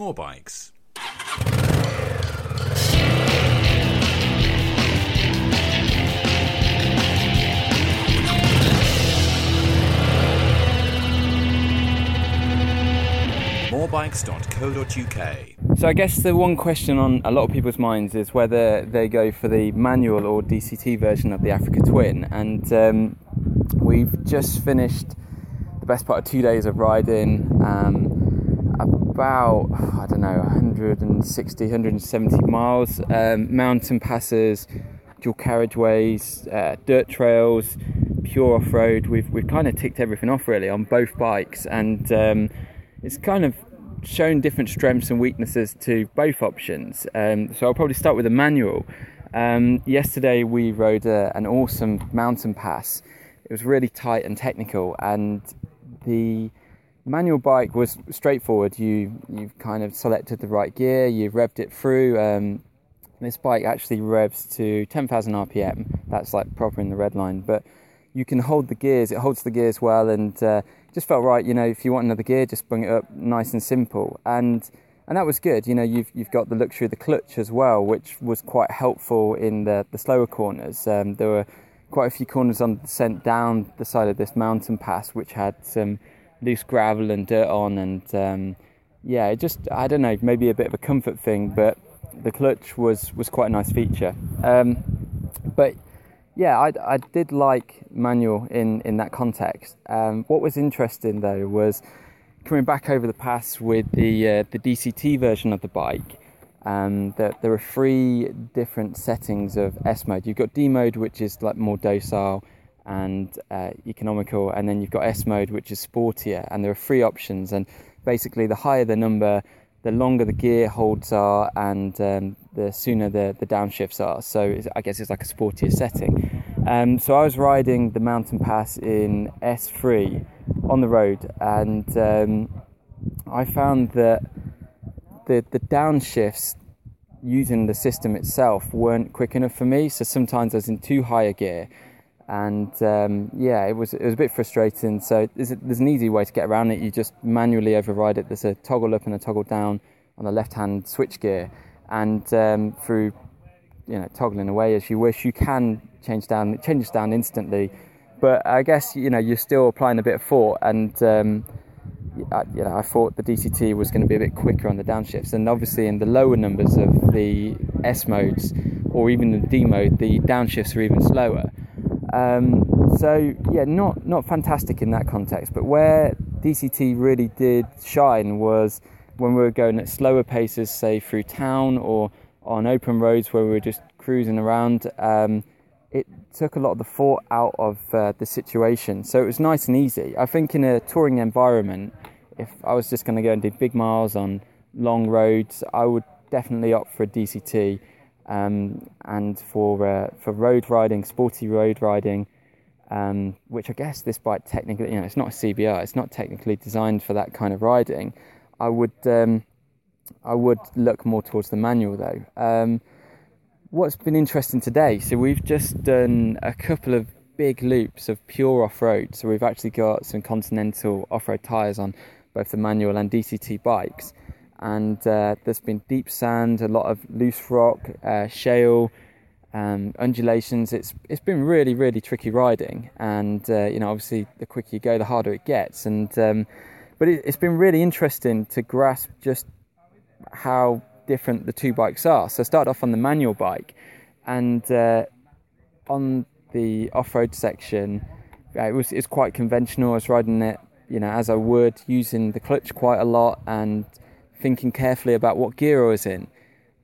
More bikes. morebikes.co.uk. So I guess the one question on a lot of people's minds is whether they go for the manual or DCT version of the Africa Twin, and um, we've just finished the best part of two days of riding. Um, about I don't know 160 170 miles um, mountain passes dual carriageways uh, dirt trails pure off-road we've, we've kind of ticked everything off really on both bikes and um, it's kind of shown different strengths and weaknesses to both options. Um, so I'll probably start with the manual. Um, yesterday we rode a, an awesome mountain pass. It was really tight and technical, and the manual bike was straightforward. You you kind of selected the right gear, you revved it through. Um, this bike actually revs to 10,000 RPM. That's like proper in the red line, but you can hold the gears. It holds the gears well, and uh, just felt right. You know, if you want another gear, just bring it up nice and simple, and and that was good. You know, you've you've got the luxury of the clutch as well, which was quite helpful in the the slower corners. Um, there were quite a few corners on the descent down the side of this mountain pass, which had some loose gravel and dirt on, and um, yeah, it just I don't know, maybe a bit of a comfort thing, but the clutch was was quite a nice feature. Um, but yeah, I, I did like manual in, in that context. Um, what was interesting though was coming back over the pass with the uh, the DCT version of the bike. Um, that there are three different settings of S mode. You've got D mode, which is like more docile and uh, economical, and then you've got S mode, which is sportier. And there are three options. And basically, the higher the number, the longer the gear holds are, and um, the sooner the, the downshifts are. So I guess it's like a sportier setting. Um, so I was riding the mountain pass in S3 on the road, and um, I found that the the downshifts using the system itself weren't quick enough for me. So sometimes I was in too high a gear, and um, yeah, it was it was a bit frustrating. So there's, a, there's an easy way to get around it. You just manually override it. There's a toggle up and a toggle down on the left hand switch gear and um, through you know toggling away as you wish, you can change down it changes down instantly. But I guess you know you're still applying a bit of thought, and um, I, you know I thought the DCT was going to be a bit quicker on the downshifts, and obviously in the lower numbers of the S modes or even the D mode, the downshifts are even slower. Um, so yeah, not not fantastic in that context. But where DCT really did shine was when we were going at slower paces, say through town or on open roads where we were just cruising around, um, it took a lot of the thought out of uh, the situation. So it was nice and easy. I think in a touring environment, if I was just going to go and do big miles on long roads, I would definitely opt for a DCT. Um, and for uh, for road riding, sporty road riding, um, which I guess this bike technically, you know, it's not a CBR, it's not technically designed for that kind of riding. I would um, I would look more towards the manual though. Um, what's been interesting today? So we've just done a couple of big loops of pure off road. So we've actually got some Continental off road tyres on both the manual and DCT bikes, and uh, there's been deep sand, a lot of loose rock, uh, shale. Um, undulations. It's it's been really really tricky riding, and uh, you know obviously the quicker you go, the harder it gets. And um, but it, has been really interesting to grasp just how different the two bikes are. So I started off on the manual bike, and uh, on the off-road section, it was it's quite conventional. I was riding it, you know, as I would, using the clutch quite a lot and thinking carefully about what gear I was in.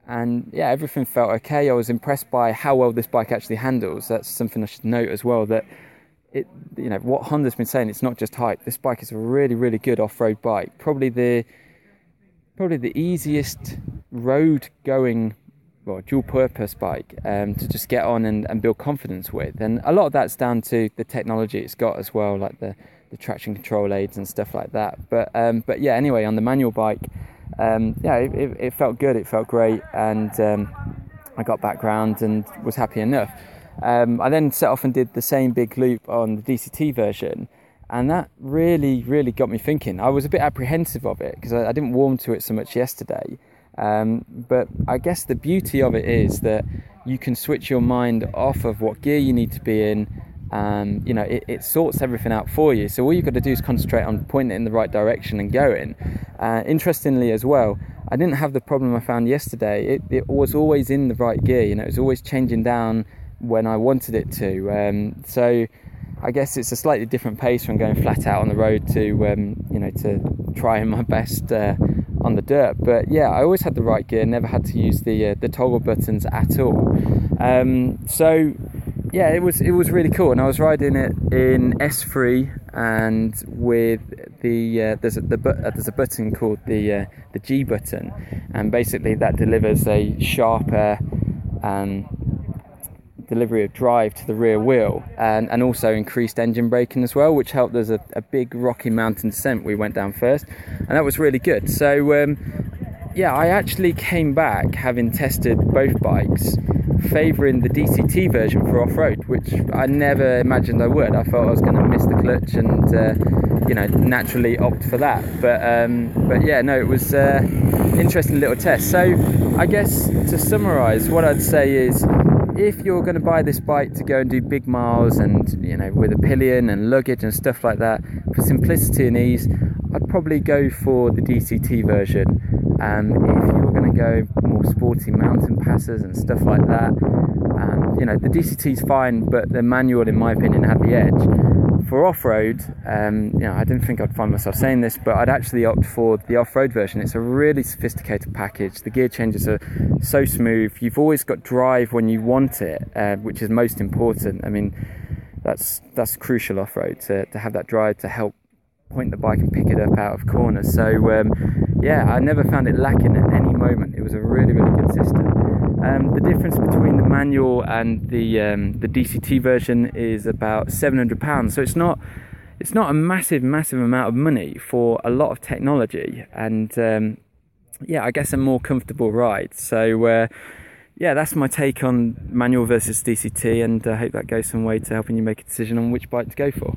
And yeah, everything felt okay. I was impressed by how well this bike actually handles. That's something I should note as well. That it, you know, what Honda's been saying, it's not just hype. This bike is a really, really good off-road bike. Probably the, probably the easiest road-going, well, dual-purpose bike um, to just get on and, and build confidence with. And a lot of that's down to the technology it's got as well, like the, the traction control aids and stuff like that. But, um, but yeah, anyway, on the manual bike, um, yeah, it, it, it, felt good. It felt great, and um, I got background and was happy enough. Um, I then set off and did the same big loop on the DCT version, and that really, really got me thinking. I was a bit apprehensive of it because I, I, didn't warm to it so much yesterday. Um, but I guess the beauty of it is that you can switch your mind off of what gear you need to be in. Um, you know, it, it, sorts everything out for you. So all you've got to do is concentrate on pointing it in the right direction and going. Uh, interestingly, as well, I didn't have the problem I found yesterday. It, it, was always in the right gear. You know, it was always changing down when I wanted it to. Um, so I guess it's a slightly different pace from going flat out on the road to um, you know to trying my best uh, on the dirt. But yeah, I always had the right gear. Never had to use the uh, the toggle buttons at all. Um, so yeah, it was it was really cool, and I was riding it in S3 and with the uh, there's a the, uh, there's a button called the uh, the G button, and basically that delivers a sharper um, delivery of drive to the rear wheel and, and also increased engine braking as well, which helped. There's a, a big rocky mountain descent we went down first, and that was really good. So, um, yeah, I actually came back having tested both bikes, favouring the DCT version for off road, which I never imagined I would. I thought I was going to miss the clutch and, uh, you know, naturally opt for that. But, um, but yeah, no, it was uh, interesting little test. So, I guess to summarise, what I'd say is if you're going to buy this bike to go and do big miles and you know with a pillion and luggage and stuff like that for simplicity and ease i'd probably go for the dct version um, if you're going to go more sporty mountain passes and stuff like that um, you know the dct is fine but the manual in my opinion had the edge for off-road, um, you know, I didn't think I'd find myself saying this, but I'd actually opt for the off-road version. It's a really sophisticated package. The gear changes are so smooth. You've always got drive when you want it, uh, which is most important. I mean, that's that's crucial off-road to, to have that drive to help point the bike and pick it up out of corners. So um, yeah, I never found it lacking at any moment. It was a really really good system. Um, the difference between the manual and the um, the DCT version is about seven hundred pounds. So it's not it's not a massive massive amount of money for a lot of technology, and um, yeah, I guess a more comfortable ride. So. Uh, yeah, that's my take on manual versus DCT, and I hope that goes some way to helping you make a decision on which bike to go for.